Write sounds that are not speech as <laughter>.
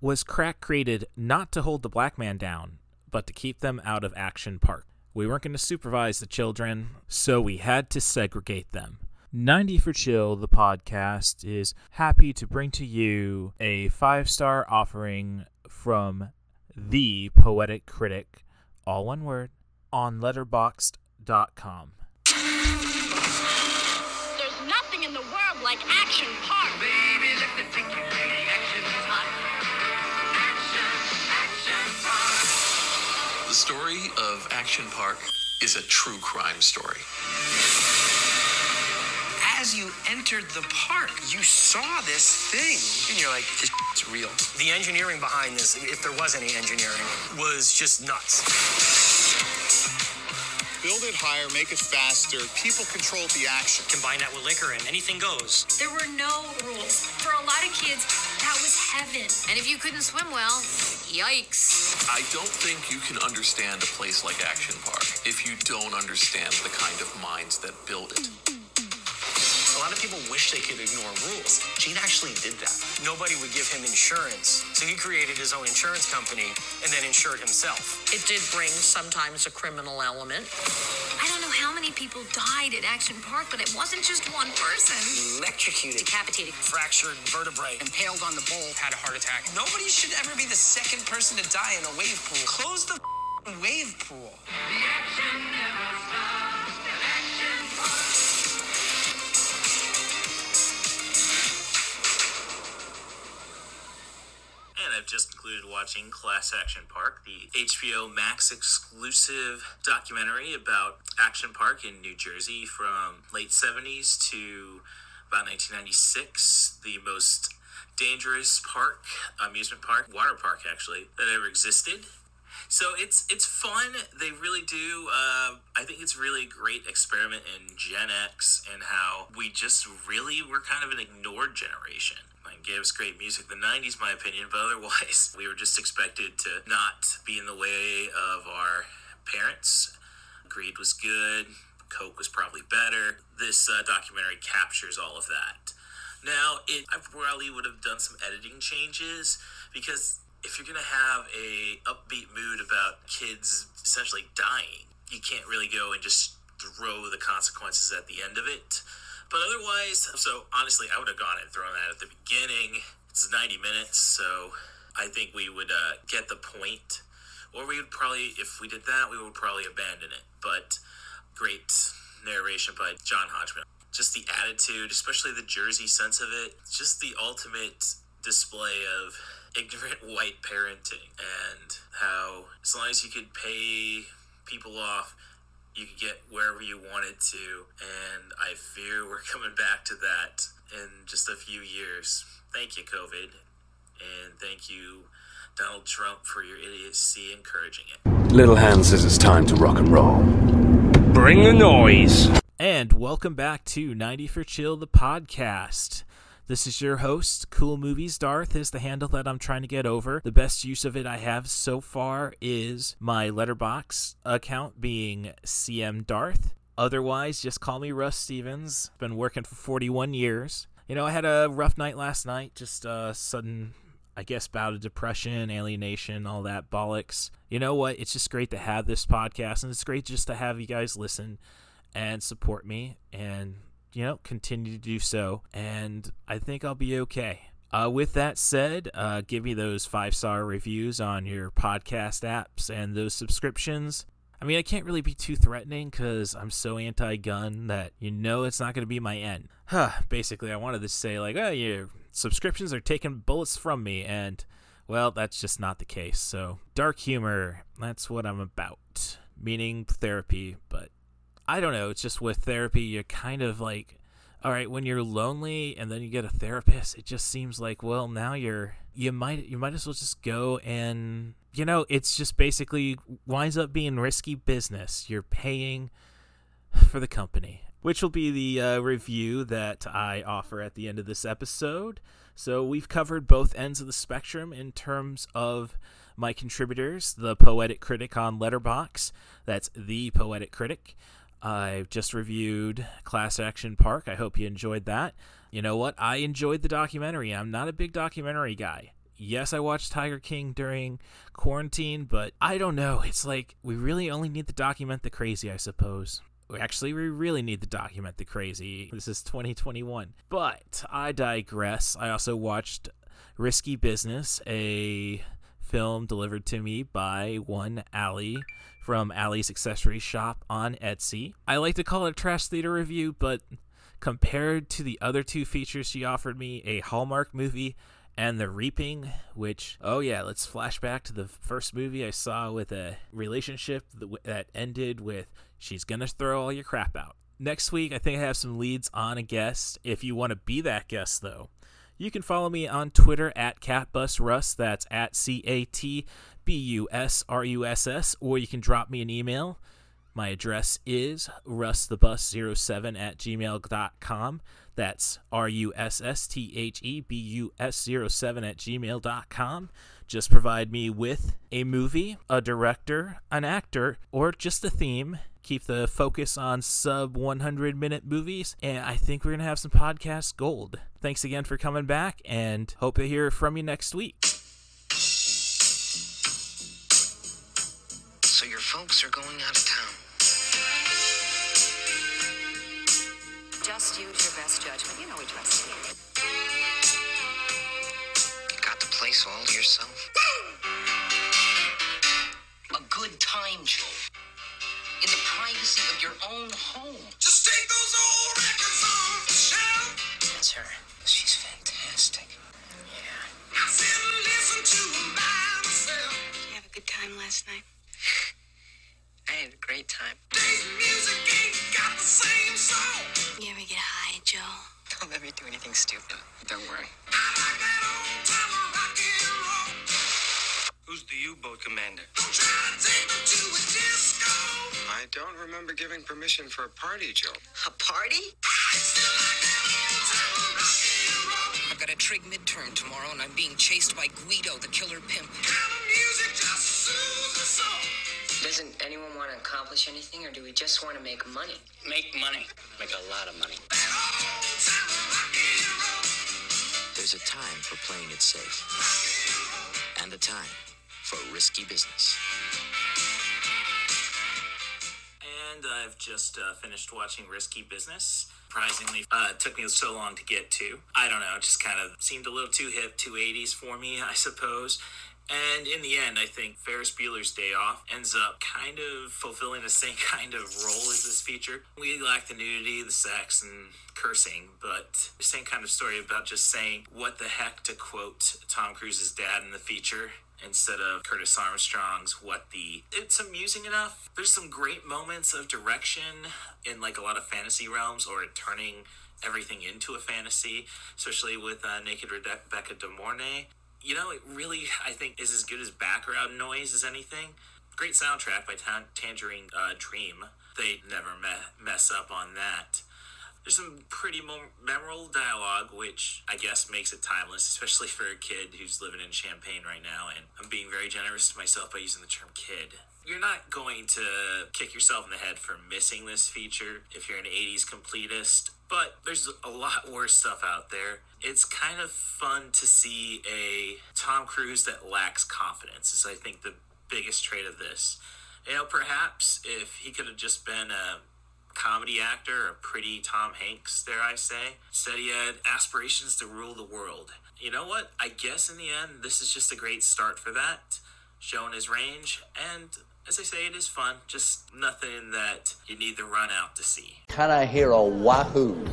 Was crack created not to hold the black man down, but to keep them out of Action Park? We weren't going to supervise the children, so we had to segregate them. 90 for Chill, the podcast, is happy to bring to you a five star offering from the Poetic Critic, all one word, on letterboxd.com. There's nothing in the world like Action Park. Story of Action Park is a true crime story. As you entered the park, you saw this thing, and you're like, "This <laughs> is real." The engineering behind this, if there was any engineering, was just nuts. Build it higher, make it faster. People control the action. Combine that with liquor, and anything goes. There were no rules. For a lot of kids, that was heaven. And if you couldn't swim well, yikes. I don't think you can understand a place like Action Park if you don't understand the kind of minds that build it. A lot of people wish they could ignore rules. Gene actually did that. Nobody would give him insurance, so he created his own insurance company and then insured himself. It did bring sometimes a criminal element. I don't know how many people died at Action Park, but it wasn't just one person. Electrocuted, Decapitated. fractured vertebrae, impaled on the bowl, had a heart attack. Nobody should ever be the second person to die in a wave pool. Close the wave pool. The action I've just concluded watching Class Action Park, the HBO Max exclusive documentary about Action Park in New Jersey from late 70s to about 1996, the most dangerous park, amusement park, water park actually, that ever existed. So it's it's fun. They really do. Uh, I think it's really a great experiment in Gen X and how we just really were kind of an ignored generation. Gave us great music the '90s, my opinion, but otherwise <laughs> we were just expected to not be in the way of our parents. Greed was good. Coke was probably better. This uh, documentary captures all of that. Now, it I probably would have done some editing changes because if you're gonna have a upbeat mood about kids essentially dying, you can't really go and just throw the consequences at the end of it. But otherwise, so honestly, I would have gone and thrown that at the beginning. It's 90 minutes, so I think we would uh, get the point. Or we would probably, if we did that, we would probably abandon it. But great narration by John Hodgman. Just the attitude, especially the Jersey sense of it, just the ultimate display of ignorant <laughs> white parenting and how as long as you could pay people off you could get wherever you wanted to and i fear <laughs> we're coming back to that in just a few years thank you covid and thank you donald trump for your idiocy encouraging it Little Hand says it's time to rock and roll. Bring the noise. And welcome back to 90 for Chill, the podcast. This is your host, Cool Movies Darth is the handle that I'm trying to get over. The best use of it I have so far is my letterbox account being CM Darth. Otherwise, just call me Russ Stevens. Been working for 41 years. You know, I had a rough night last night, just a sudden I guess bout of depression, alienation, all that bollocks. You know what? It's just great to have this podcast, and it's great just to have you guys listen and support me, and you know, continue to do so. And I think I'll be okay. Uh, with that said, uh, give me those five star reviews on your podcast apps and those subscriptions. I mean, I can't really be too threatening because I'm so anti gun that you know it's not going to be my end. Huh, basically, I wanted to say, like, oh, your subscriptions are taking bullets from me, and, well, that's just not the case. So, dark humor, that's what I'm about. Meaning therapy, but I don't know. It's just with therapy, you're kind of like, all right, when you're lonely and then you get a therapist, it just seems like, well, now you're you might you might as well just go and you know, it's just basically winds up being risky business. You're paying for the company, which will be the uh, review that I offer at the end of this episode. So we've covered both ends of the spectrum in terms of my contributors, the Poetic Critic on Letterbox. That's the Poetic Critic. I've just reviewed Class Action Park. I hope you enjoyed that. You know what? I enjoyed the documentary. I'm not a big documentary guy. Yes, I watched Tiger King during quarantine, but I don't know. <laughs> It's like we really only need to document the crazy, I suppose. Actually, we really need to document the crazy. This is 2021. But I digress. I also watched Risky Business, a film delivered to me by one Allie from Allie's Accessory Shop on Etsy. I like to call it a trash theater review, but compared to the other two features she offered me, a Hallmark movie and The Reaping, which, oh yeah, let's flash back to the first movie I saw with a relationship that ended with she's gonna throw all your crap out. Next week, I think I have some leads on a guest. If you want to be that guest, though, you can follow me on Twitter at CatBusRuss. That's at C A T B U S R U S S. Or you can drop me an email. My address is russthebus07 at gmail.com. That's R U S S T H E B U S 07 at gmail.com. Just provide me with a movie, a director, an actor, or just a theme. Keep the focus on sub 100 minute movies, and I think we're going to have some podcast gold. Thanks again for coming back, and hope to hear from you next week. So your folks are going out of town. Just use your best judgment. You know we trust you. You got the place all to yourself? A good time, Joe. In privacy of your own home. Just take those old records off the shelf. That's her. She's fantastic. Yeah. I sit and listen to them by myself. Did you have a good time last night? I had a great time. Today's music ain't got the same soul. You ever get high, Joe? Don't let me do anything stupid. Don't worry. I like that U-boat commander? Don't try to take me to a disco. I don't remember giving permission for a party, Joe. A party? I still like that old time rock and roll. I've got a trig midterm tomorrow and I'm being chased by Guido, the killer pimp. Kind of music just soothes the soul. Doesn't anyone want to accomplish anything or do we just want to make money? Make money. Make a lot of money. That old time rock and roll. There's a time for playing it safe, and a time for risky business. And I've just uh, finished watching Risky Business. Surprisingly, uh, it took me so long to get to. I don't know, it just kind of seemed a little too hip, too 80s for me, <laughs> I suppose. And in the end, I think Ferris Bueller's Day Off ends up kind of fulfilling the <laughs> same kind of role as this feature. We lack the nudity, the sex, and cursing, but same kind of story about just saying what the heck to quote Tom Cruise's dad in the feature instead of Curtis Armstrong's what the it's amusing enough. There's some great moments of direction in like a lot of fantasy realms or turning everything into a fantasy especially with uh, naked rebecca de mornay. You know it really i think is as good as background noise as anything. Great soundtrack by Tan- tangerine uh, dream. They never me- mess up on that there's some pretty mo- memorable dialogue, which I guess makes it timeless, especially for a kid who's living in Champaign right now. And I'm being very generous to myself by using the term kid. You're not going to kick yourself in the head for missing this feature if you're an 80s completist, but there's a lot worse stuff out there. It's kind of fun to see a Tom Cruise that lacks confidence, is I think the biggest trait of this. You know, perhaps if he could have just been a comedy actor, a pretty Tom Hanks, dare I say. Said he had aspirations to rule the world. You know what? I guess in the end, this is just a great start for that, showing his range, and as I say, it is fun, just nothing that you need to run out to see. Can I hear a wahoo?